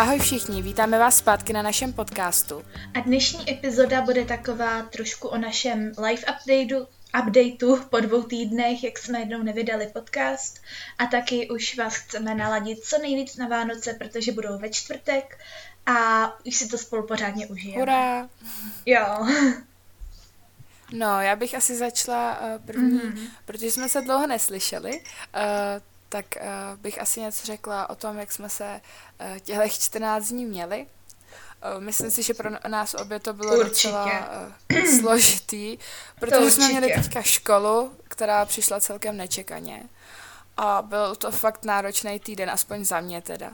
Ahoj všichni, vítáme vás zpátky na našem podcastu. A dnešní epizoda bude taková trošku o našem live updateu, updateu po dvou týdnech, jak jsme jednou nevydali podcast a taky už vás chceme naladit co nejvíc na Vánoce, protože budou ve čtvrtek a už si to spolu pořádně užijeme. Hurá! Jo. No, já bych asi začala uh, první, mm-hmm. protože jsme se dlouho neslyšeli, uh, tak uh, bych asi něco řekla o tom, jak jsme se uh, těchto 14 dní měli. Uh, myslím si, že pro nás obě to bylo Určitě. docela uh, složitý, protože jsme měli teďka školu, která přišla celkem nečekaně. A byl to fakt náročný týden, aspoň za mě teda.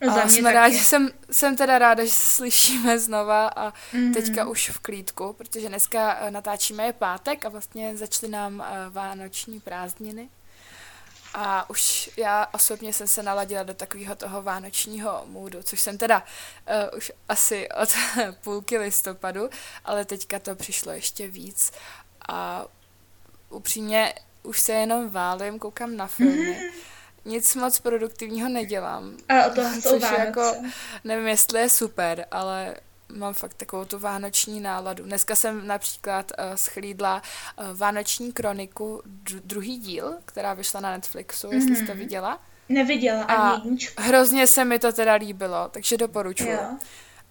No, a za mě jsme rádi, jsem, jsem teda ráda, že se slyšíme znova a Mhm. teďka už v klídku, protože dneska natáčíme je pátek a vlastně začaly nám vánoční prázdniny. A už já osobně jsem se naladila do takového toho vánočního můdu, což jsem teda uh, už asi od půlky listopadu, ale teďka to přišlo ještě víc. A upřímně už se jenom válím, koukám na filmy. Nic moc produktivního nedělám. A o toho jsou Což Vánoce. jako, nevím, jestli je super, ale mám fakt takovou tu vánoční náladu. Dneska jsem například uh, schlídla uh, Vánoční kroniku, dru- druhý díl, která vyšla na Netflixu, mm-hmm. jestli jsi to viděla. Neviděla A ani jedničku. hrozně se mi to teda líbilo, takže doporučuji. Jo.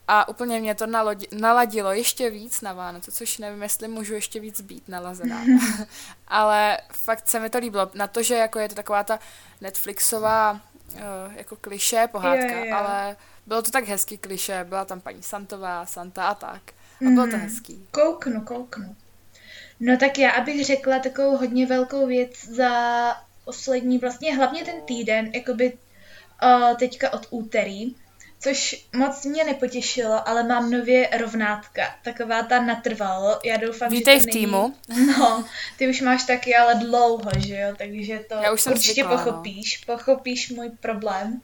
A úplně mě to nalodi- naladilo ještě víc na Vánoce, což nevím, jestli můžu ještě víc být nalazená. Ale fakt se mi to líbilo. Na to, že jako je to taková ta Netflixová uh, jako kliše pohádka, jo, jo. ale bylo to tak hezký kliše, byla tam paní Santová, Santa a tak. A bylo to Mhm. hezký. Kouknu, kouknu. No tak já, abych řekla takovou hodně velkou věc za poslední, vlastně hlavně ten týden, jakoby uh, teďka od úterý, což moc mě nepotěšilo, ale mám nově rovnátka, taková ta natrvalo. Já doufám, Vítej že v to není... týmu. No, ty už máš taky ale dlouho, že jo, takže to Já už jsem určitě zvyklá, no. pochopíš, pochopíš můj problém.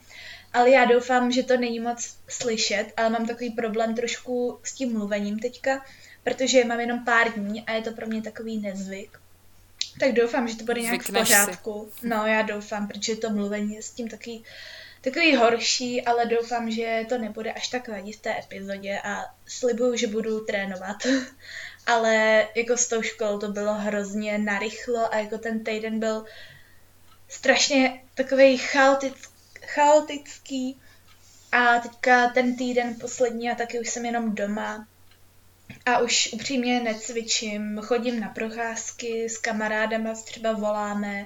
Ale já doufám, že to není moc slyšet, ale mám takový problém trošku s tím mluvením teďka, protože mám jenom pár dní a je to pro mě takový nezvyk. Tak doufám, že to bude nějak Zvykneš v si. pořádku. No, já doufám, protože to mluvení je s tím takový, takový horší, ale doufám, že to nebude až tak vadit v té epizodě a slibuju, že budu trénovat. ale jako s tou školou to bylo hrozně narychlo a jako ten týden byl strašně takový chaotický, chaotický. A teďka ten týden poslední a taky už jsem jenom doma. A už upřímně necvičím, chodím na procházky s kamarádama, třeba voláme,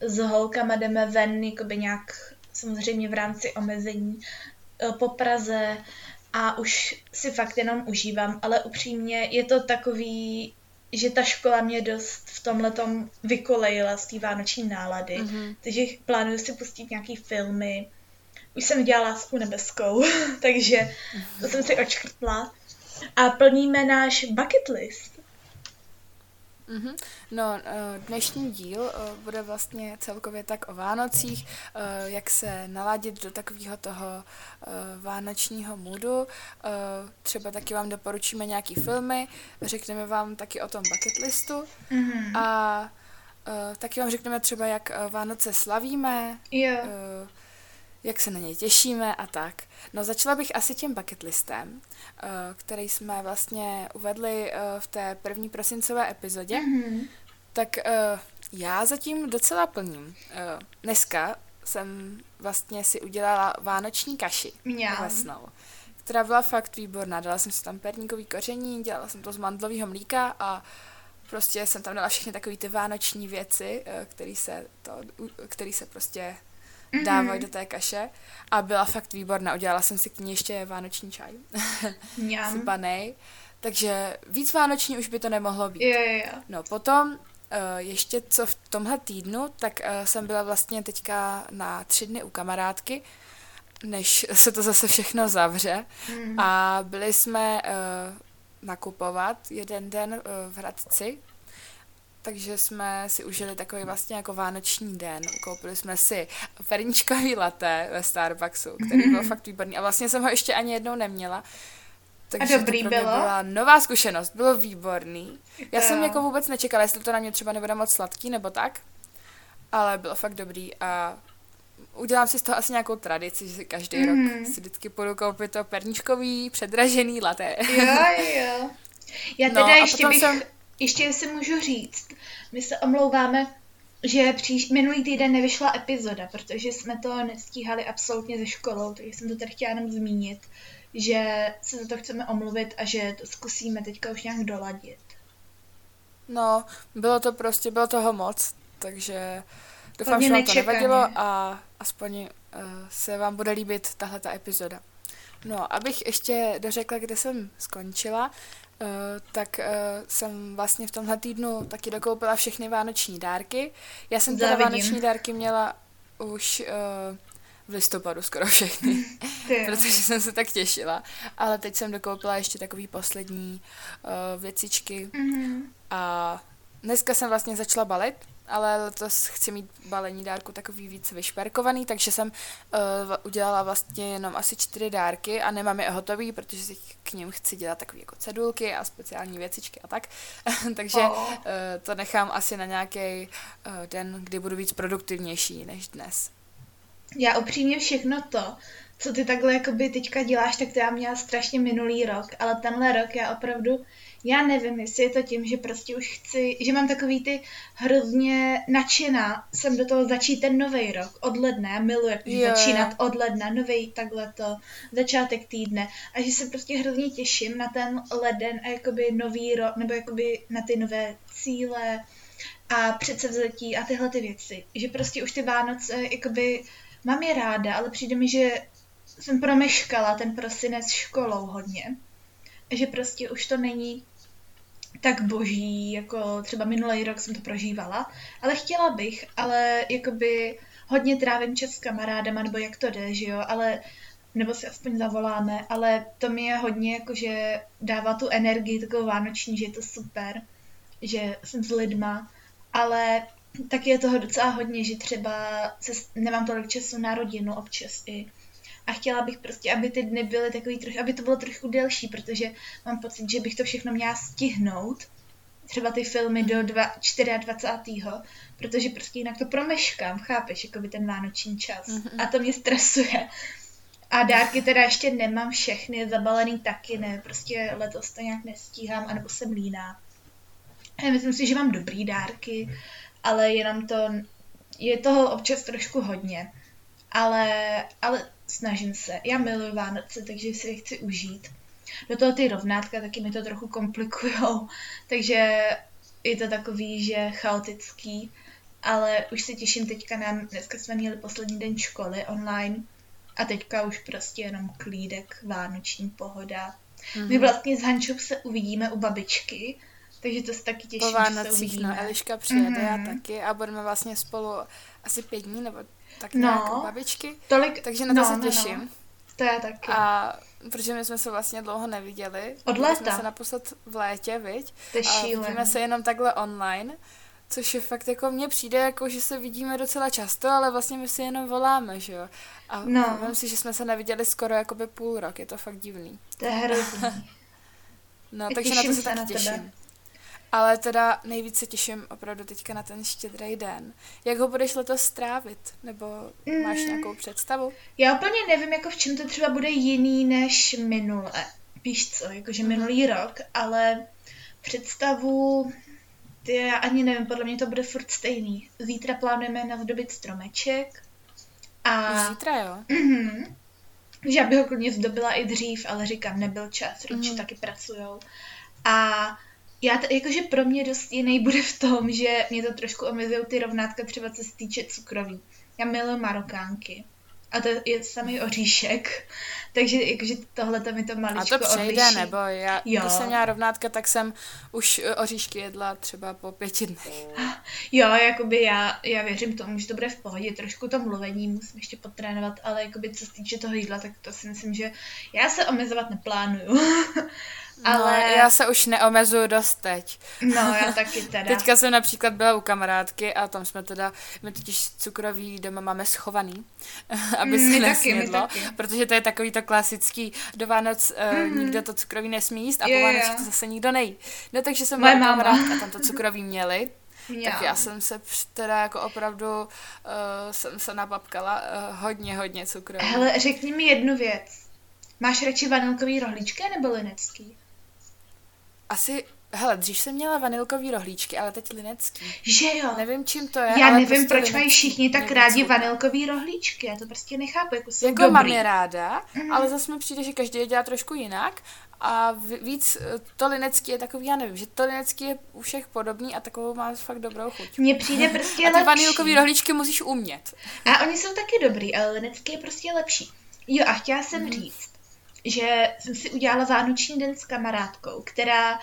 s holkama jdeme ven, jakoby nějak samozřejmě v rámci omezení eh, po Praze. A už si fakt jenom užívám, ale upřímně je to takový, že ta škola mě dost v tomhletom vykolejila z té vánoční nálady, Mhm. takže plánuju si pustit nějaký filmy. Už jsem viděla Lásku nebeskou, takže to jsem si očkrtla. A plníme náš bucket list. Mhm. No, eh, dnešní díl eh, bude vlastně celkově tak o Vánocích, eh, jak se naladit do takového toho vánočního moodu. Třeba taky vám doporučíme nějaký filmy, řekneme vám taky o tom bucket listu Mhm. a taky vám řekneme třeba, jak Vánoce slavíme, Jo. eh, jak se na něj těšíme a tak. No začala bych asi tím bucket listem, eh, který jsme vlastně uvedli eh, v té první prosincové epizodě. Mhm. Tak uh, já zatím docela plním. Dneska jsem vlastně si udělala vánoční kaši lesnou, která byla fakt výborná. Dala jsem si tam perníkový koření, dělala jsem to z mandlového mlíka a prostě jsem tam dala všechny takové ty vánoční věci, eh, který se, to, který se prostě Mhm. dávají do té kaše a byla fakt výborná. Udělala jsem si k ní ještě vánoční čaj, Mňam. sypanej, takže víc vánoční už by to nemohlo být. Jo, jo, jo. No potom uh, ještě co v tomhle týdnu, tak uh, jsem byla vlastně teďka na tři dny u kamarádky, než se to zase všechno zavře. Mm. A byli jsme uh, nakupovat jeden den v Hradci, takže jsme si užili takový vlastně jako vánoční den. Koupili jsme si perničkový latte ve Starbucksu, který byl fakt výborný. A vlastně jsem ho ještě ani jednou neměla. Takže dobrý to pro mě bylo? byla nová zkušenost, bylo výborný. Já jsem Jo. jako vůbec nečekala, jestli to na mě třeba nebude moc sladký nebo tak, ale bylo fakt dobrý a udělám si z toho asi nějakou tradici, že si každý mm. rok Mhm. si vždycky půjdu koupit to perničkový, předražený laté. Jo, jo. Já No, teda a ještě bych, jsem- ještě jestli můžu říct, my se omlouváme, že příš, minulý týden nevyšla epizoda, protože jsme to nestíhali absolutně ze školou, takže jsem to tady chtěla jenom zmínit, že se za to chceme omluvit a že to zkusíme teďka už nějak doladit. No, bylo to prostě, bylo toho moc, takže doufám, že vám to nevadilo a aspoň uh, se vám bude líbit tahle ta epizoda. No, abych ještě dořekla, kde jsem skončila, uh, tak uh, jsem vlastně v tomhle týdnu taky dokoupila všechny vánoční dárky. Já jsem teda Závidím. vánoční dárky měla už uh, v listopadu skoro všechny, protože jsem se tak těšila. Ale teď jsem dokoupila ještě takový poslední uh, věcičky, Mhm. a dneska jsem vlastně začala balit, ale letos chci mít balení dárku takový víc vyšperkovaný, takže jsem uh, udělala vlastně jenom asi čtyři dárky a nemám je hotový, protože si k ním chci dělat takové jako cedulky a speciální věcičky a tak. takže O. uh, to nechám asi na nějaký uh, den, kdy budu víc produktivnější než dnes. Já upřímně všechno to, co ty takhle jakoby teďka děláš, tak to já měla strašně minulý rok, ale tenhle rok já opravdu, já nevím, jestli je to tím, že prostě už chci, že mám takový ty hrozně nadšená, jsem do toho začít ten nový rok, od ledna, já miluji, jak Jo, jo. začínat od ledna, nový takhle to, začátek týdne a že se prostě hrozně těším na ten leden a jakoby nový rok, nebo jakoby na ty nové cíle a předsevzetí a tyhle ty věci, že prostě už ty Vánoce, jakoby mám je ráda, ale přijde mi, že jsem promeškala ten prosinec školou hodně. A že prostě už to není tak boží, jako třeba minulý rok jsem to prožívala. Ale chtěla bych, ale jakoby hodně trávím čas s kamarádama, nebo jak to jde, že jo, ale nebo si aspoň zavoláme, ale to mi je hodně jakože dává tu energii takovou vánoční, že je to super, že jsem s lidma, ale tak je toho docela hodně, že třeba se, nemám tolik času na rodinu občas i. A chtěla bych prostě, aby ty dny byly takový trochu, aby to bylo trochu delší, protože mám pocit, že bych to všechno měla stihnout. Třeba ty filmy do dva, 24. Protože prostě jinak to promeškám, chápeš, jako by ten vánoční čas. Mhm. A to mě stresuje. A dárky teda ještě nemám všechny, zabalený taky ne, prostě letos to nějak nestíhám, anebo jsem líná. Já myslím si, že mám dobrý dárky, ale jenom to, je toho občas trošku hodně. Ale, ale snažím se. Já miluji Vánoce, takže si je chci užít. Do toho ty rovnátka taky mi to trochu komplikujou, takže je to takový, že chaotický, ale už se těším teďka na, dneska jsme měli poslední den školy online a teďka už prostě jenom klídek, vánoční pohoda. Mhm. My vlastně s Hančou se uvidíme u babičky, takže to se taky těším, Po že se Vánocích, uvidíme. no, Eliška přijede, Mhm. já taky a budeme vlastně spolu asi pět dní, nebo tak No. nějak babičky. Tolik, Takže na to no, se no, no. těším. To já taky. A protože my jsme se vlastně dlouho neviděli. Od Viděli jsme léta. se naposled v létě, viď? to je vidíme se jenom takhle online, což je fakt jako mně přijde, jako že se vidíme docela často, ale vlastně my si jenom voláme, že jo? A No. no. si, že jsme se neviděli skoro jakoby půl rok, je to fakt divný. To je hrozný. No, Tak takže na to těším se taky na tebe. Ale teda nejvíc se těším opravdu teďka na ten štědrý den. Jak ho budeš letos strávit? Nebo máš Mm. nějakou představu? Já úplně nevím, jako v čem to třeba bude jiný než minule. Víš co, jakože Mhm. minulý rok, ale představu, ty já ani nevím, podle mě to bude furt stejný. Zítra plánujeme nazdobit stromeček a... Zítra, jo? Mhm. Že já bych ho klidně zdobila i dřív, ale říkám, nebyl čas, rodiče Mhm. taky pracujou. A já to, jakože pro mě dost jiný bude v tom, že mě to trošku omezují ty rovnátka třeba co se týče cukroví. Já miluji marokánky. A to je samý oříšek. Takže jakože tohle to mi to A maličko to přejde, odliší. nebo já, Jo. když jsem měla rovnátka, tak jsem už eh, oříšky jedla třeba po pěti dnech. Jo, jakoby já, já věřím tomu, že to bude v pohodě. Trošku to mluvení musím ještě potrénovat, ale jakoby co se týče toho jídla, tak to si myslím, že já se omezovat neplánuju. ale No, já se už neomezuju dost teď. no, já taky teda. Teďka jsem například byla u kamarádky a tam jsme teda, my totiž cukroví doma máme schovaný, aby Mm, se nesnědlo, protože to je takový to klasický, do Vánoc uh, nikdo to cukroví nesmí jíst a Jo, po jo. Vánocích to zase nikdo nejí. No takže jsem Moje byla kamarádka a tam to cukroví měli Já. Tak já jsem se teda jako opravdu, uh, jsem se nababkala uh, hodně, hodně cukru. Hele, řekni mi jednu věc. Máš radši vanilkový rohlíčky nebo linecký? Asi, hele, dřív jsem měla vanilkový rohlíčky, ale teď linecký. Že jo? Nevím, čím to je, Já nevím, prostě proč mají linecký všichni tak mě rádi vanilkový rohlíčky. Já to prostě nechápu, jako jsou Jako dobrý. mám je ráda, Mhm. ale zase mi přijde, že každý je dělá trošku jinak a víc eh, to linecký je takový, já nevím, že to linecký je u všech podobný a takovou má fakt dobrou chuť. Mně přijde prostě A ty vanilkový rohlíčky musíš umět. A oni jsou taky dobrý, ale linecký je prostě lepší. Jo, a chtěla jsem Mhm. říct, že jsem si udělala vánoční den s kamarádkou, která uh,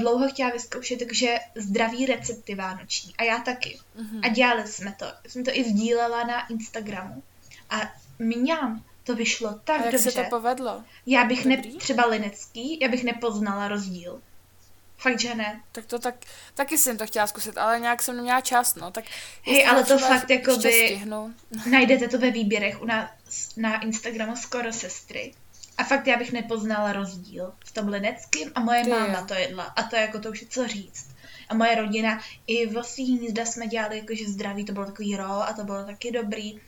dlouho chtěla vyzkoušet takže zdraví recepty vánoční. A já taky. Mhm. A dělali jsme to. Jsem to i sdílela na Instagramu. A mňam, to vyšlo tak A jak dobře. se to povedlo? Já bych ne, třeba linecký, já bych nepoznala rozdíl. Fakt, že ne. Tak to tak, taky jsem to chtěla zkusit, ale nějak jsem neměla čas, no, tak... Hej, ale to fakt jakoby- stihnu. Najdete to ve výběrech u nás na Instagramu skoro sestry. A fakt já bych nepoznala rozdíl v tom lineckým a moje Ty máma to jedla. A to jako to už je co říct. A moje rodina, i v svých hnízda jsme dělali jakože zdraví, to bylo takový ro a to bylo taky dobrý.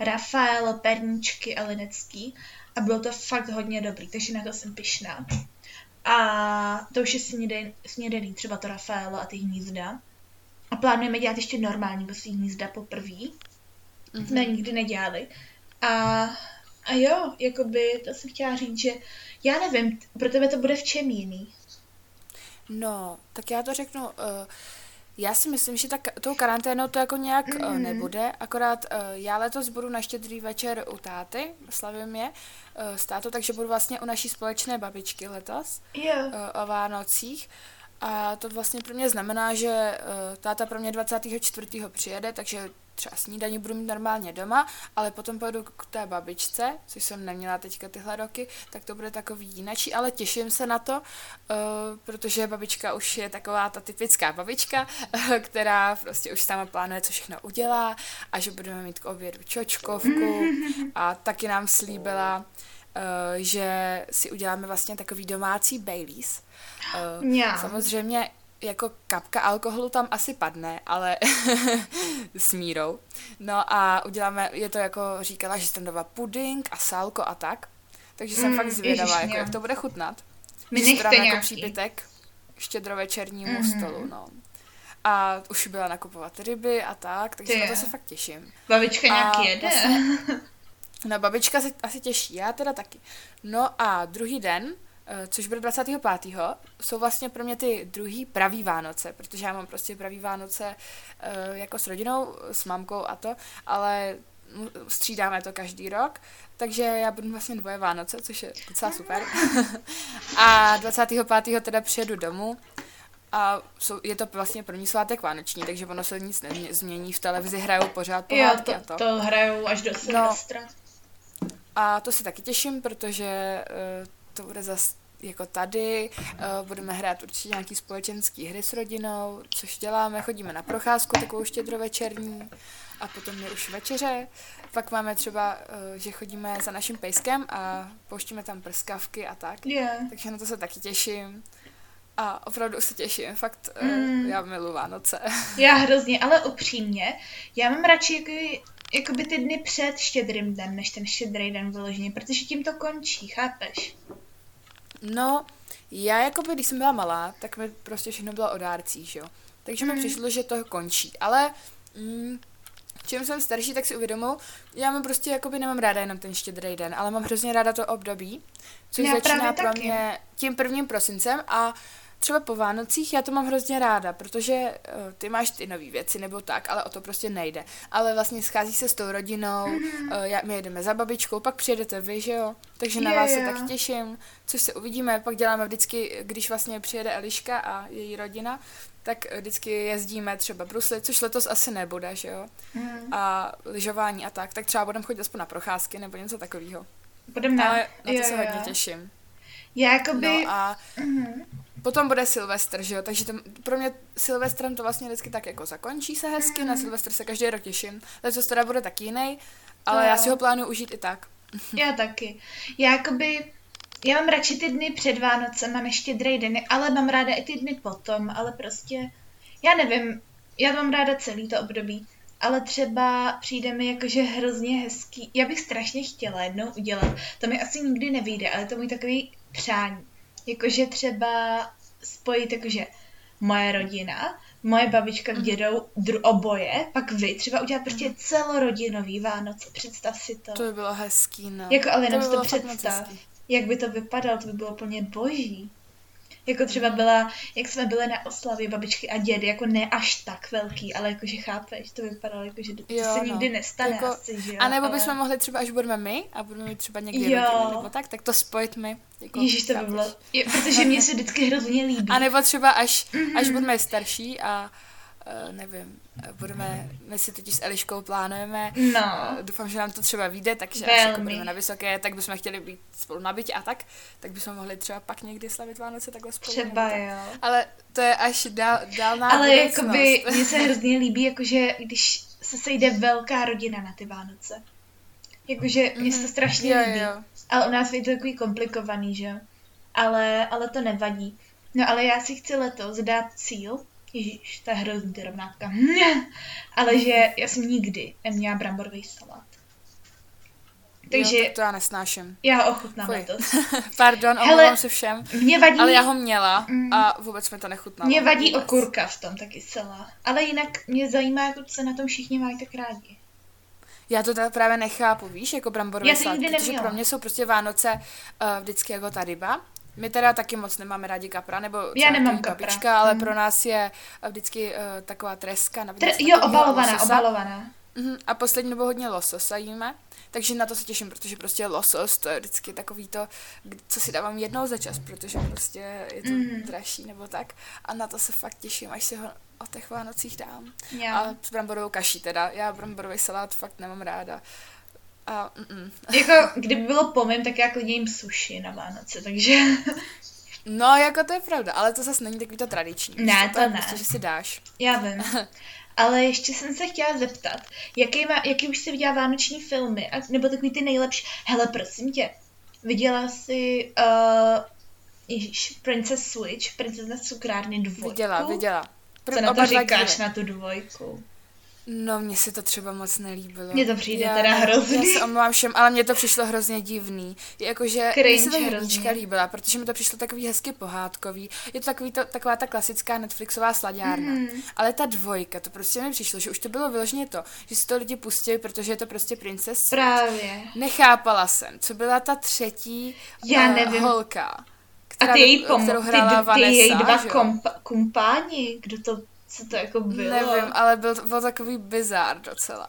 Rafael, perníčky a linecký. A bylo to fakt hodně dobrý, takže na to jsem pyšná. A to už je snědený, snědený třeba to Rafaelo a ty hnízda. A plánujeme dělat ještě normální vosí hnízda poprvé Mhm. jsme nikdy nedělali. A, a jo, jakoby, to jsem chtěla říct, že já nevím, pro tebe to bude v čem jiný. No, tak já to řeknu. Uh, já si myslím, že tak, tou karanténou to jako nějak mm. uh, Mhm. nebude, akorát uh, já letos budu na štědrý večer u táty, slavím je uh, s tátou, takže budu vlastně u naší společné babičky letos Jo. uh, o Vánocích. A to vlastně pro mě znamená, že uh, táta pro mě 24. přijede, takže třeba snídaní budu mít normálně doma, ale potom pojedu k té babičce, což jsem neměla teďka tyhle roky, tak to bude takový jinačí, ale těším se na to, uh, protože babička už je taková ta typická babička, která prostě už sama plánuje, co všechno udělá a že budeme mít k obědu čočkovku a taky nám slíbila, uh, že si uděláme vlastně takový domácí Baileys. Uh, Já. Samozřejmě jako kapka alkoholu tam asi padne, ale s mírou. No a uděláme, je to jako říkala, že dala puding a sálko a tak. Takže jsem Mm, fakt zvědavá, ježiš, jako, jak to bude chutnat. Že to nechte jako přípitek štědrovečernímu Mhm. mm-hmm. stolu, no. A už byla nakupovat ryby a tak, takže Ty na to se fakt těším. Babička nějak A jede. vlastně- No babička se asi těší, já teda taky. No a druhý den, což bude 25. jsou vlastně pro mě ty druhý pravý Vánoce, protože já mám prostě pravý Vánoce eh, jako s rodinou, s mamkou a to, ale střídáme to každý rok, takže já budu vlastně dvoje Vánoce, což je docela super. a 25. teda přijedu domů a jsou, je to vlastně první svátek vánoční, takže ono se nic nezmění, v televizi hrajou pořád Jo, pohádky to, a to. to hrajou až do Silvestra. A to se taky těším, protože uh, to bude zas jako tady, uh, budeme hrát určitě nějaký společenský hry s rodinou, což děláme, chodíme na procházku takovou štědrovečerní a potom je už večeře. Pak máme třeba, uh, že chodíme za naším pejskem a pouštíme tam prskavky a tak. Jo. Takže na to se taky těším. A opravdu se těším, fakt uh, Mm. já miluji Vánoce. Já hrozně, ale upřímně, já mám radši jakoby, jakoby ty dny před štědrým dnem, než ten štědrý den vyloženě, protože tím to končí, chápeš? No, já jakoby, když jsem byla malá, tak mi prostě všechno bylo o dárcích, že jo. Takže mi Mm. přišlo, že to končí. Ale mm, čím jsem starší, tak si uvědomuji, já mám prostě jakoby nemám ráda jenom ten štědrý den, ale mám hrozně ráda to období, což Já začíná pro mě tím prvním prosincem a třeba po Vánocích já to mám hrozně ráda, protože uh, ty máš ty nové věci nebo tak, ale o to prostě nejde. Ale vlastně schází se s tou rodinou, Mhm. mm-hmm. uh, já, my jedeme za babičkou, pak přijedete vy, že jo? Takže na Jo, vás se jo. taky těším, což se uvidíme. Pak děláme vždycky, když vlastně přijede Eliška a její rodina, tak eh, vždycky jezdíme třeba bruslit, což letos asi nebude, že jo? Mm. A lyžování a tak, tak třeba budeme chodit aspoň na procházky nebo něco takového. Budem na... Ale na to jo, se jo. hodně těším. Já jakoby... No a Mhm. Potom bude Silvestr, že jo, takže to, pro mě Silvestrem to vlastně vždycky tak jako zakončí se hezky, Mhm. na Silvestr se každý rok těším. Letos teda bude taky jiný, ale To já si ho plánuju užít i tak. Já taky. Já jakoby, já mám radši ty dny před Vánocema než štědrý den, ale mám ráda i ty dny potom, ale prostě, já nevím, Já mám ráda celý to období, ale třeba přijde mi jakože hrozně hezký. Já bych strašně chtěla jednou udělat. To mi asi nikdy nevyjde, ale to můj takový přání. Jakože třeba spojit jakože moje rodina, moje babička s dědou dru- oboje, pak vy třeba udělat prostě celorodinový Vánoce, představ si to. To by bylo hezký, no. Jako, ale jenom by si to představ. Jak by to vypadalo, to by bylo úplně boží. Jako třeba byla, jak jsme byli na oslavě babičky a dědy, jako ne až tak velký, ale jakože chápeš, to vypadalo jako, že to Jo, se no. nikdy nestane Jako- asi, že jo? A nebo ale... bychom mohli třeba, až budeme my a budeme mít třeba někdy Jo. rodinu nebo tak, tak to spojit my. Jako, Ježíš, to by bylo, je, protože mě se vždycky hrozně líbí. A nebo třeba až, Mhm. až budeme starší a uh, nevím, eh, budeme, my si totiž s Eliškou plánujeme, No, eh, doufám, že nám to třeba vyjde, takže až jako Velmi. budeme na vysoké, tak bychom chtěli být spolu na bytě a tak, tak bychom mohli třeba pak někdy slavit Vánoce takhle spolu. třeba jo. Ale to je až dál, dálná Ale budoucnost. jakoby mně se hrozně líbí, jakože když se sejde velká rodina na ty Vánoce. Jakože mně se to strašně Mhm. jo, líbí. jo. Ale u nás je to takový komplikovaný, že jo? Ale, ale to nevadí. No ale já si chci letos dát cíl, Ježíš, to je hrozný ty rovnátka. ale že já jsem nikdy neměla bramborový salát. Takže jo, tak to já nesnáším. já ho ochutnám Fuj. letos. Pardon, omlouvám se všem, Mě vadí, ale já ho měla Mm. a vůbec mi to nechutnalo. mě vadí vůbec. okurka v tom taky celá. Ale jinak mě zajímá, jak se na tom všichni mají tak rádi. Já to teda právě nechápu, víš, jako bramborový Já to salát, nikdy protože pro mě jsou prostě Vánoce uh, vždycky jako ta ryba. My teda taky moc nemáme rádi kapra, nebo Já nemám kapra. babička, ale Mm. pro nás je uh, vždycky uh, taková treska. Tr- jo, obalovaná, lososa. obalovaná. Mhm, A poslední dobou hodně lososa jíme, takže na to se těším, protože prostě losos, to je vždycky takový to, co si dávám jednou za čas, protože prostě je to Mhm. dražší nebo tak. A na to se fakt těším, až si ho o těch Vánocích dám. Já. A s bramborovou kaší teda. Já bramborový salát fakt nemám ráda. A mm, Jako, kdyby bylo po mém, tak já klidně jim sushi na Vánoce, takže... No, jako to je pravda, ale to zase není takový to tradiční. Ne, co? to je ne. Prostě, že si dáš. Já vím. Ale ještě jsem se chtěla zeptat, jaký, má, jaký už jsi viděla vánoční filmy, a, nebo takový ty nejlepší. Hele, prosím tě, viděla jsi uh, Ježíš, Princess Switch, Princezna z cukrárny dvojku? Viděla, viděla. Co na to říkáš díly. na tu dvojku? No, mně se to třeba moc nelíbilo. Mně to přijde já, teda ne, hrozný. Já se omlouvám všem, ale mně to přišlo hrozně divný. Jakože mně se ta hrozně. líbila, protože mi to přišlo takový hezky pohádkový. Je to takový to, taková ta klasická Netflixová slaďárna. Mhm. Ale ta dvojka, to prostě mi přišlo, že už to bylo vyloženě to, že si to lidi pustili, protože je to prostě Princess Právě. Nechápala jsem, co byla ta třetí Já eh, nevím. holka. A Která, ty její, pom- kterou ty, hrála d- ty její dva kompa- kumpáni, kdo to, co to jako bylo? Nevím, ale byl, byl takový bizár docela.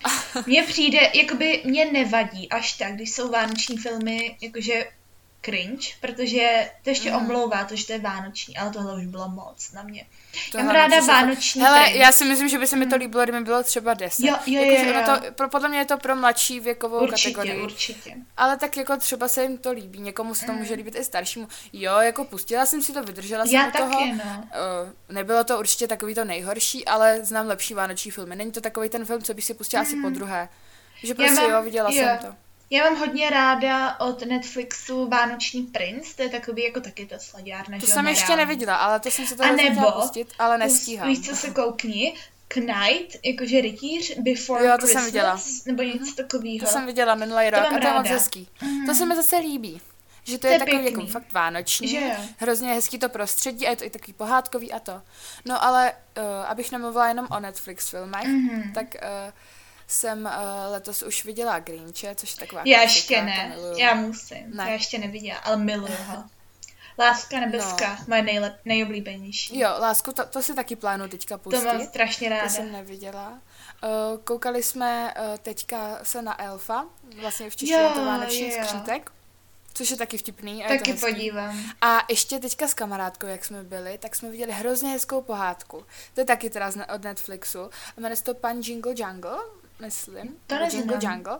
Mně přijde, jakoby mě nevadí až tak, když jsou vánoční filmy, jakože cringe, protože to ještě Mhm. mm. omlouvá to, že to je vánoční, ale tohle už bylo moc na mě. To Já mám ráda přišlo- vánoční Hele, trend. já si myslím, že by se mi to líbilo, kdyby mi bylo třeba 10. Jo, jo, Jakože jo, ono jo. To, pro, podle mě je to pro mladší věkovou Určitě, kategorii. určitě. Ale tak jako třeba se jim to líbí, někomu se to může líbit i staršímu. Jo, jako pustila jsem si to, vydržela jsem Já toho. taky, no. Uh, nebylo to určitě takový to nejhorší, ale znám lepší vánoční filmy. Není to takový ten film, co bych si pustila asi po druhé. Že prostě mám- jo, viděla jo. jsem to. Já mám hodně ráda od Netflixu Vánoční princ, to je takový jako taky To že jo, jsem ještě nereálný. neviděla, ale to jsem se to nebo, pustit, ale nestíhám. Víš, co se koukni, Knight, jakože rytíř, Before Jo, to jsem Christmas, viděla. nebo něco takového. To jsem viděla minulý To rok mám a to je moc hezký. To se mi zase líbí. Že to, To je, je takový pěkný. jako fakt vánoční, Že jo. hrozně hezký to prostředí a je to i takový pohádkový a to. No ale uh, abych nemluvila jenom o Netflix filmech, Mhm. tak uh, jsem uh, letos už viděla Grinche, což je taková Já ještě to ne, já musím, Ne. já ještě neviděla, ale miluju ho. Láska nebeská, No. moje nejlep, nejoblíbenější. Jo, lásku, to, to si taky plánu teďka to pustit. mám strašně ráda. To jsem neviděla. Uh, koukali jsme uh, teďka se na Elfa, vlastně v češtině je to vánoční jo. skřítek, což je taky vtipný. A je Taky to hezký. podívám. A ještě teďka s kamarádkou, jak jsme byli, tak jsme viděli hrozně hezkou pohádku. To je taky teda od Netflixu. A Jmenuje se to Pan Jingle Jungle, myslím. To Jingle neznám. Jungle.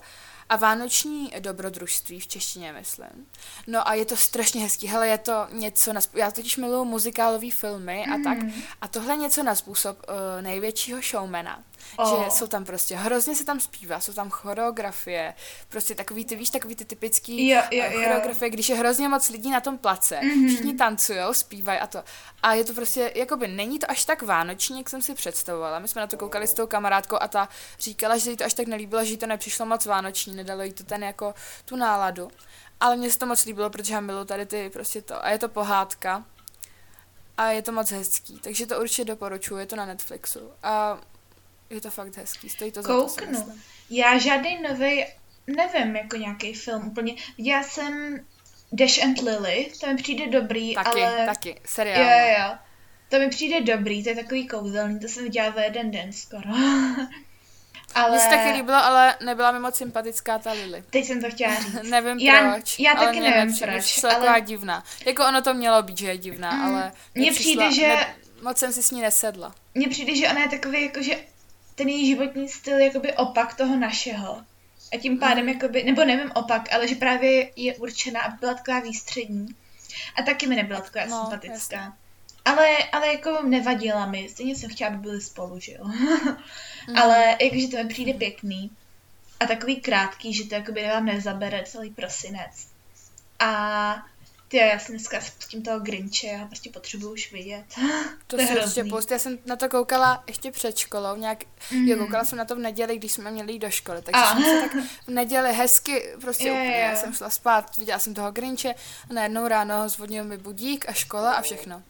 A Vánoční dobrodružství v češtině, myslím. No a je to strašně hezký. Hele, je to něco na způsob, já totiž miluju muzikálové filmy a tak. Mhm. A tohle je něco na způsob uh, největšího showmana. Oh. Že jsou tam prostě, hrozně se tam zpívá, jsou tam choreografie, prostě takový ty, víš, takový ty typický jo, jo. choreografie, když je hrozně moc lidí na tom place, mm-hmm. všichni tancují, zpívají a to. A je to prostě, jakoby není to až tak vánoční, jak jsem si představovala. My jsme na to koukali s tou kamarádkou a ta říkala, že se jí to až tak nelíbilo, že jí to nepřišlo moc vánoční, nedalo jí to ten jako tu náladu. Ale mně se to moc líbilo, protože já miluji tady ty prostě to. A je to pohádka. A je to moc hezký, takže to určitě doporučuji, je to na Netflixu. A je to fakt hezký, stojí to Kouknu. za to, myslím. Já žádný nový, nevím, jako nějaký film úplně. Já jsem Dash and Lily, to mi přijde dobrý, taky, ale... Taky, seriál. Jo, jo, jo. To mi přijde dobrý, to je takový kouzelný, to jsem viděla za jeden den skoro. ale... Mně se taky líbilo, ale nebyla mi moc sympatická ta Lily. Teď jsem to chtěla říct. nevím já, proč. Já taky nevím nepřijde, proč. Ale... taková divná. Jako ono to mělo být, že je divná, mm, ale... Mně přijde, že... Ne, moc jsem si s ní nesedla. Mně přijde, že ona je takový, jako že ten její životní styl je jakoby opak toho našeho. A tím pádem, mm. jakoby, nebo nevím opak, ale že právě je určená, aby byla taková výstřední. A taky mi nebyla taková no, sympatická. Ale, ale jako nevadila mi, stejně jsem chtěla, aby byli spolu, že jo. mm. Ale jakože to mi přijde pěkný. A takový krátký, že to jakoby vám nezabere celý prosinec. A ty, já jsem dneska spustím toho Grinche, já prostě potřebuju už vidět. To, to je prostě pust. Já jsem na to koukala ještě před školou, nějak, mm. jo, koukala jsem na to v neděli, když jsme měli jít do školy, takže ah. jsem se tak v neděli hezky, prostě je, úplně, je. já jsem šla spát, viděla jsem toho Grinche a najednou ráno zvodnil mi budík a škola a všechno.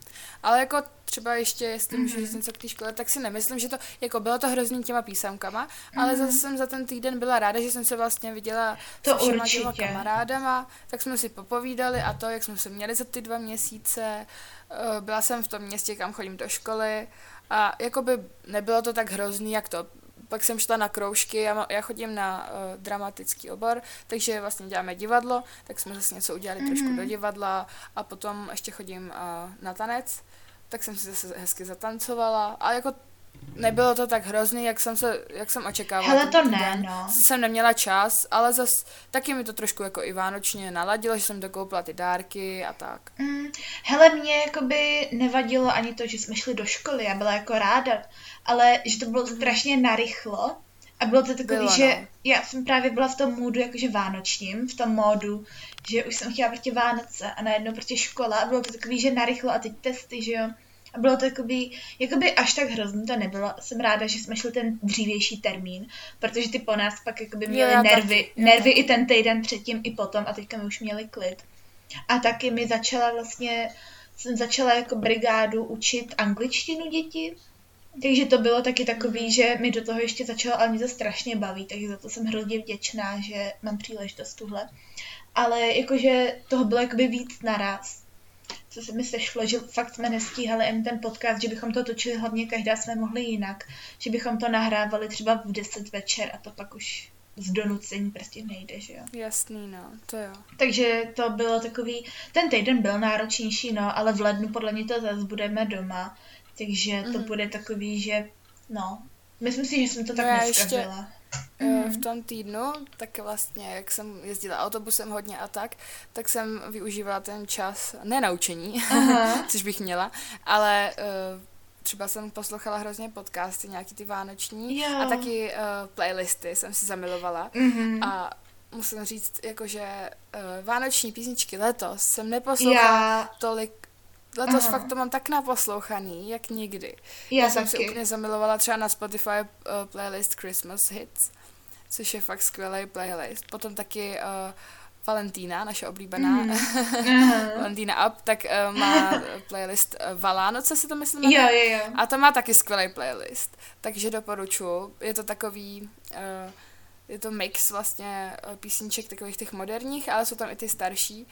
Ale jako třeba ještě, jestli můžu říct mhm. něco k té škole, tak si nemyslím, že to, jako bylo to hrozný těma písemkama, mm-hmm. ale zase jsem za ten týden byla ráda, že jsem se vlastně viděla to s všema těma kamarádama, tak jsme si popovídali a to, jak jsme se měli za ty dva měsíce. Eh, byla jsem v tom městě, kam chodím do školy a jakoby nebylo to tak hrozný, jak to pak jsem šla na kroužky, já, já chodím na uh, dramatický obor, takže vlastně děláme divadlo, tak jsme zase něco udělali mm-hmm. trošku do divadla a potom ještě chodím uh, na tanec, tak jsem si zase hezky zatancovala a jako nebylo to tak hrozný, jak jsem, se, jak jsem očekávala. Hele, to ne, no. Jsem neměla čas, ale zas taky mi to trošku jako i vánočně naladilo, že jsem dokoupila ty dárky a tak. Mm, hele, mě jakoby nevadilo ani to, že jsme šli do školy, já byla jako ráda, ale že to bylo strašně narychlo a bylo to takový, bylo, že no. já jsem právě byla v tom můdu jakože vánočním, v tom módu, že už jsem chtěla prostě Vánoce a najednou prostě škola a bylo to takový, že narychlo a teď testy, že jo. A bylo to jakoby, jakoby až tak hrozný to nebylo. Jsem ráda, že jsme šli ten dřívější termín, protože ty po nás pak jakoby měli jo, nervy, taky, nervy i ten týden předtím, i potom a teďka my už měli klid. A taky mi začala vlastně, jsem začala jako brigádu učit angličtinu děti, takže to bylo taky takový, že mi do toho ještě začalo, ale mě to strašně baví, takže za to jsem hrozně vděčná, že mám příležitost tuhle. Ale jakože toho bylo jakoby víc naraz co se mi sešlo, že fakt jsme nestíhali jen ten podcast, že bychom to točili hlavně každá jsme mohli jinak, že bychom to nahrávali třeba v 10 večer a to pak už z donucení prostě nejde, že jo. Jasný, no, to jo. Takže to bylo takový, ten týden byl náročnější, no, ale v lednu podle mě to zase budeme doma, takže mm-hmm. to mhm. bude takový, že, no, myslím si, že jsem to tak no neskazila. Ještě mm. v tom týdnu, tak vlastně, jak jsem jezdila autobusem hodně a tak, tak jsem využívala ten čas, ne na učení, což bych měla, ale uh, třeba jsem poslouchala hrozně podcasty, nějaký ty vánoční jo. a taky uh, playlisty jsem si zamilovala mm-hmm. a musím říct, jakože uh, vánoční písničky letos jsem neposlouchala Já. tolik Letos Aha. fakt to mám tak naposlouchaný, jak nikdy. Já, Já jsem taky. si úplně zamilovala třeba na Spotify uh, playlist Christmas Hits, což je fakt skvělý playlist. Potom taky uh, Valentína, naše oblíbená mm. Valentína Up, tak uh, má playlist uh, Valánoce, si to myslím. Jo, jo, jo. A to má taky skvělý playlist, takže doporučuji. Je to takový, uh, je to mix vlastně písniček takových těch moderních, ale jsou tam i ty starší.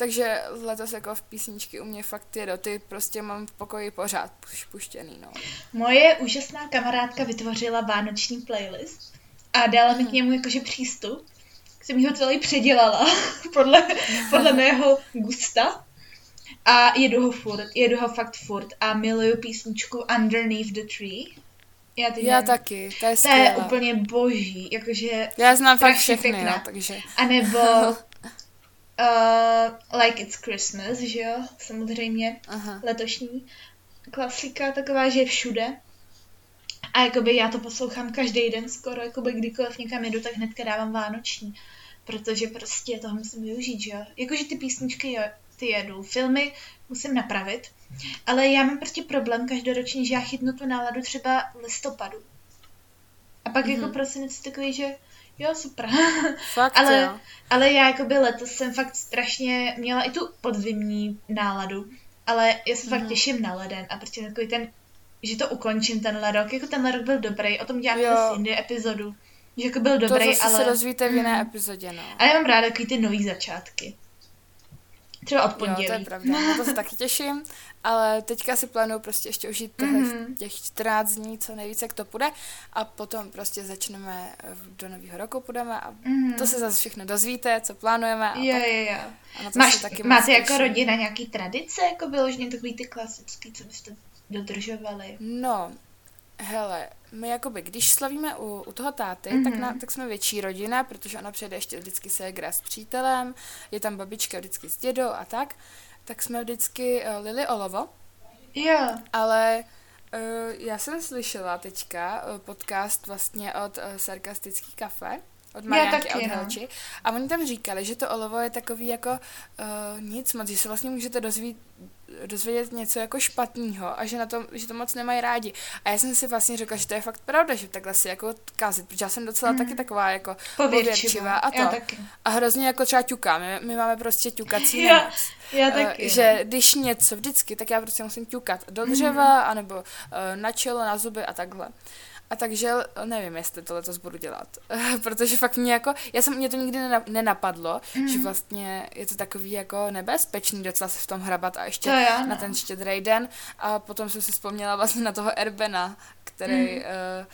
Takže letos jako v písničky u mě fakt je do ty prostě mám v pokoji pořád puštěný, no. Moje úžasná kamarádka vytvořila vánoční playlist a dala mi k němu jakože přístup. Jsem ho celý předělala podle, podle mého gusta. A jedu ho furt, jedu ho fakt furt a miluju písničku Underneath the Tree. Já, Já taky, to je To je úplně boží, jakože... Já znám fakt všechny, pěkná. jo, takže... A nebo Uh, like It's Christmas, že jo, samozřejmě, Aha. letošní klasika, taková, že je všude. A jakoby já to poslouchám každý den skoro, jakoby kdykoliv někam jedu, tak hnedka dávám vánoční. Protože prostě toho musím využít, že jo. Jakože ty písničky, jo, ty jedu, filmy musím napravit, ale já mám prostě problém každoročně, že já chytnu tu náladu třeba listopadu. A pak mm-hmm. jako prosinec takový, že jo, super. Fakt, ale, jo. ale já jako by letos jsem fakt strašně měla i tu podzimní náladu, ale já se mm-hmm. fakt těším na leden a prostě takový ten, že to ukončím tenhle rok, jako tenhle rok byl dobrý, o tom děláme zase jindy epizodu, že jako byl dobrý, to zase ale... se rozvíte v jiné Mhm. epizodě, no. A já mám ráda takový ty nový začátky. Třeba od Jo, pondělí. to je pravda, na to se taky těším, ale teďka si plánuju prostě ještě užít mm-hmm. Mhm. těch 14 dní, co nejvíce, jak to půjde a potom prostě začneme eh, do nového roku půjdeme a Mhm. to se zase všechno dozvíte, co plánujeme a, Jo, jo, jo. a na to Máš, taky máte jako těším. rodina nějaký tradice, jako vyloženě takový ty klasický, co byste dodržovali? No, hele, my jakoby, když slavíme u, u toho táty, Mhm. mm-hmm. tak, na, tak jsme větší rodina, protože ona přijede ještě vždycky ségra s přítelem, je tam babička vždycky s dědou a tak, tak jsme vždycky uh, lili olovo, Jo. ale uh, já jsem slyšela teďka uh, podcast vlastně od uh, Sarkastický kafe, od Mariánky a od no. Helči. A oni tam říkali, že to olovo je takový jako uh, nic moc, že se vlastně můžete dozvít, dozvědět něco jako špatného a že, na tom, že to moc nemají rádi. A já jsem si vlastně řekla, že to je fakt pravda, že takhle si jako kázit, protože já jsem docela mm. taky taková jako Pověrčivá. a to. A hrozně jako třeba ťukám. My, my máme prostě ťukací Já- nemoc. Já Eh, taky. že když něco vždycky, tak já prostě musím ťukat do dřeva, anebo uh, na čelo, na zuby a takhle. A takže nevím, jestli to letos budu dělat. Protože fakt mě jako, já jsem, mě to nikdy nena- nenapadlo, mm. že vlastně je to takový jako nebezpečný docela se v tom hrabat a ještě To jo, no. na ten štědrý den. A potom jsem si vzpomněla vlastně na toho Erbena, který mm. uh,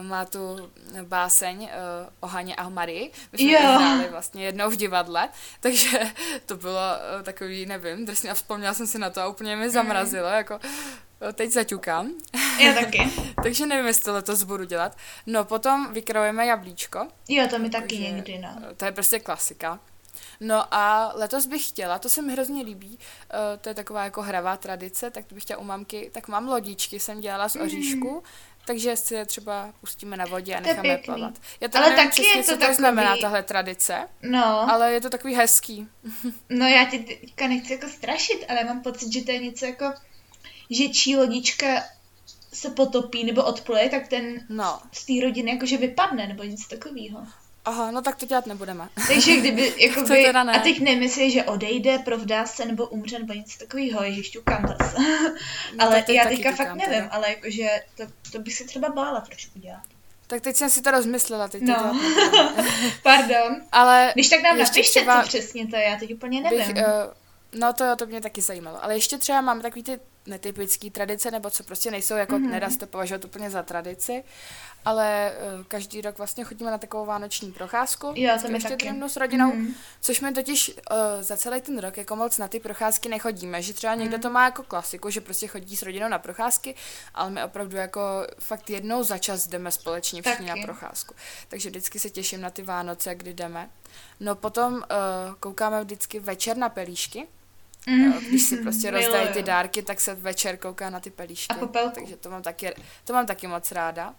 uh, má tu báseň uh, o Haně a Marii. My jsme hráli vlastně jednou v divadle, takže to bylo uh, takový, nevím, drsný a vzpomněla jsem si na to a úplně mi zamrazilo, jako uh, teď zaťukám. Já taky. takže nevím, jestli to letos budu dělat. No potom vykrojujeme jablíčko. Jo, to mi taky někdy, no. To je prostě klasika. No a letos bych chtěla, to se mi hrozně líbí, eh, to je taková jako hravá tradice, tak to bych chtěla u mamky, tak mám lodičky, jsem dělala z oříšku, takže si je třeba pustíme na vodě a Mm. To necháme pěkný. plavat. Já to Ale nevím taky přesně, je to co to takový- znamená, tahle tradice, No, ale je to takový hezký. no já ti teďka nechci jako strašit, ale mám pocit, že to je něco jako, že čí lodička se potopí nebo odpluje, tak ten No, z té rodiny jakože vypadne nebo něco takového. aha, no tak to dělat nebudeme. Takže kdyby, jakoby, To teda ne. a teď nemyslí, že odejde, provdá se nebo umře nebo něco takového, ježiš, ťukám zase. No, ale teď já teďka fakt nevím, teda. ale jakože to, to bych si třeba bála trošku dělat. Tak teď jsem si to rozmyslela, teď to No. nebudeme. Pardon. Ale Když tak nám napište, třeba co přesně to je, já teď úplně nevím. bych, uh, no to jo, to mě taky zajímalo. Ale ještě třeba mám takový ty netypické tradice, nebo co prostě nejsou, jako Mhm. mm-hmm. nedá se to považovat úplně za tradici, ale uh, každý rok vlastně chodíme na takovou vánoční procházku. Jo, to vždycky my ještě taky. s rodinou, Mhm. mm-hmm. což my totiž uh, za celý ten rok jako moc na ty procházky nechodíme, že třeba někdo Mhm. to má jako klasiku, že prostě chodí s rodinou na procházky, ale my opravdu jako fakt jednou za čas jdeme společně všichni Taky. na procházku. Takže vždycky se těším na ty Vánoce, kdy jdeme. No potom uh, koukáme vždycky večer na pelíšky, Mhm. Jo, Když si prostě rozdají ty dárky, tak se večer kouká na ty pelíšky. A popelku. Takže to mám taky, to mám taky moc ráda.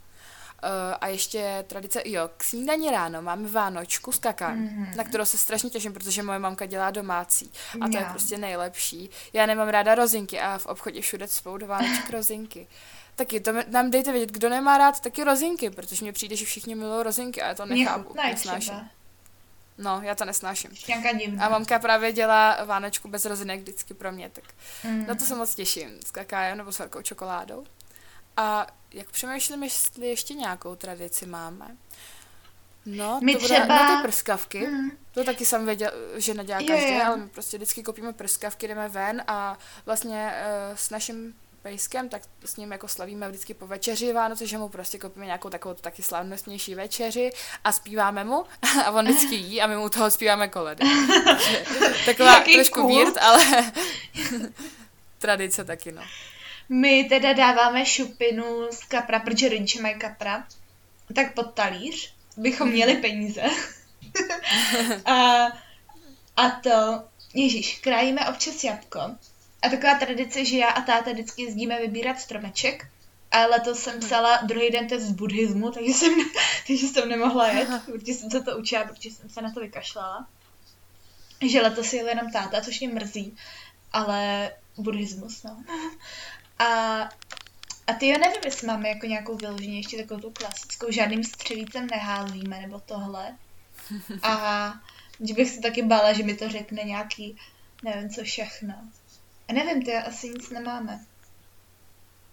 Uh, a ještě tradice, jo, k snídani ráno máme vánočku s kakám, Mhm. na kterou se strašně těším, protože moje mamka dělá domácí a to je Já. prostě nejlepší. Já nemám ráda rozinky a v obchodě všude cpou do vánoček rozinky. Taky to nám dejte vědět, kdo nemá rád taky rozinky, protože mně přijde, že všichni milují rozinky a já to Mě nechápu, nesnáším. No, já to nesnáším. Divná. A mamka právě dělá vánočku bez rozinek vždycky pro mě, tak Mm. na to se moc těším, s kakájem nebo s horkou čokoládou. A jak přemýšlím, jestli ještě nějakou tradici máme. No, My to bude třeba- na ty prskavky. Mm. To taky jsem věděla, že nedělá každý, ale my prostě vždycky koupíme prskavky, jdeme ven a vlastně uh, s naším pejskem, tak s ním jako slavíme vždycky po večeři Vánoce, že mu prostě koupíme nějakou takovou taky slavnostnější večeři a zpíváme mu a on vždycky jí a my mu toho zpíváme koledy. Taková Jaký trošku weird, ale tradice taky, no. My teda dáváme šupinu z kapra, protože rodiče mají kapra, tak pod talíř bychom Mhm. měli peníze. a, a to, ježíš, krájíme občas jabko. A taková tradice, že já a táta vždycky jezdíme vybírat stromeček A letos jsem psala druhý den test z buddhismu, takže jsem, takže jsem nemohla jet, protože jsem se to učila, protože jsem se na to vykašlala. Že letos jel jenom táta, což mě mrzí, ale buddhismus, no. A, a ty jo, nevím, jestli máme jako nějakou vyloženě ještě takovou tu klasickou, žádným střelícem neházíme, nebo tohle. A že bych se taky bála, že mi to řekne nějaký, nevím co všechno. A nevím, ty asi nic nemáme.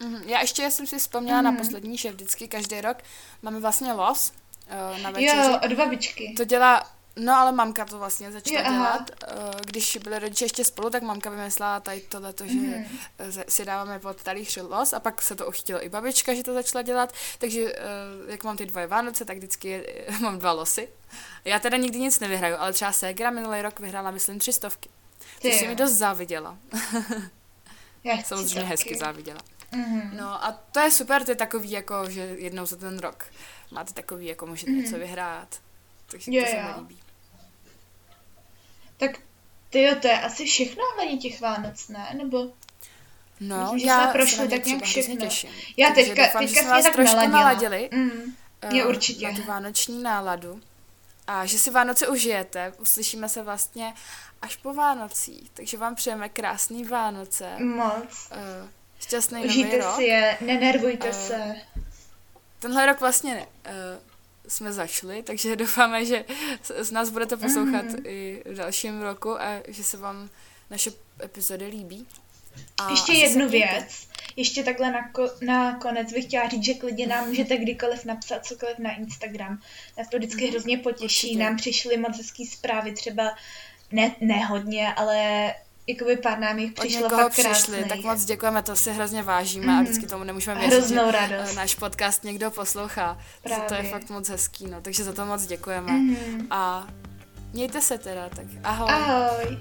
Mm-hmm. Já ještě jsem si vzpomněla mm-hmm. na poslední, že vždycky každý rok máme vlastně los uh, na večeři. Jo, od babičky. To dělá, no ale mamka to vlastně začala jo, dělat. Uh, když byly rodiče ještě spolu, tak mamka vymyslela tady tohle, že mm-hmm. si dáváme pod talíř los a pak se to uchytilo i babička, že to začala dělat. Takže uh, jak mám ty dvoje Vánoce, tak vždycky je, mám dva losy. Já teda nikdy nic nevyhraju, ale třeba Segra minulý rok vyhrála, myslím, tři stovky. Ty si mi dost záviděla. Já Samozřejmě hezky záviděla. Mm-hmm. No a to je super, to je takový jako, že jednou za ten rok máte takový, jako můžete mm-hmm. něco vyhrát. Takže jo, to se mi líbí. Tak ty jo, to je asi všechno hlavně těch Vánoc, ne? Nebo... No, Myslím, já jsme prošli tak nějak všechno. Těším. Já Takže teďka, doufám, teďka že jsme tak trošku naladila. naladili. Mm. Uh, je určitě. Na tu vánoční náladu. A že si Vánoce užijete. Uslyšíme se vlastně až po Vánocích. Takže vám přejeme krásný Vánoce. Moc. Uh, Šťastný Užijte nový rok. si je, nenervujte uh, se. Tenhle rok vlastně uh, jsme začali, takže doufáme, že z nás budete poslouchat mm. i v dalším roku a že se vám naše epizody líbí. A Ještě jednu věc. Ještě takhle na, ko- na konec bych chtěla říct, že klidně nám můžete kdykoliv napsat cokoliv na Instagram. Nás to vždycky mm. hrozně potěší. Určitě. Nám přišly moc hezký zprávy, třeba ne, ne hodně, ale jakoby pár nám jich přišlo fakt přišli, tak moc děkujeme, to si hrozně vážíme mm. a vždycky tomu nemůžeme věřit, Hroznou že radost. náš podcast někdo poslouchá. Právě. To je fakt moc hezký, no, takže za to moc děkujeme. Mm. A mějte se teda, tak ahoj. Ahoj.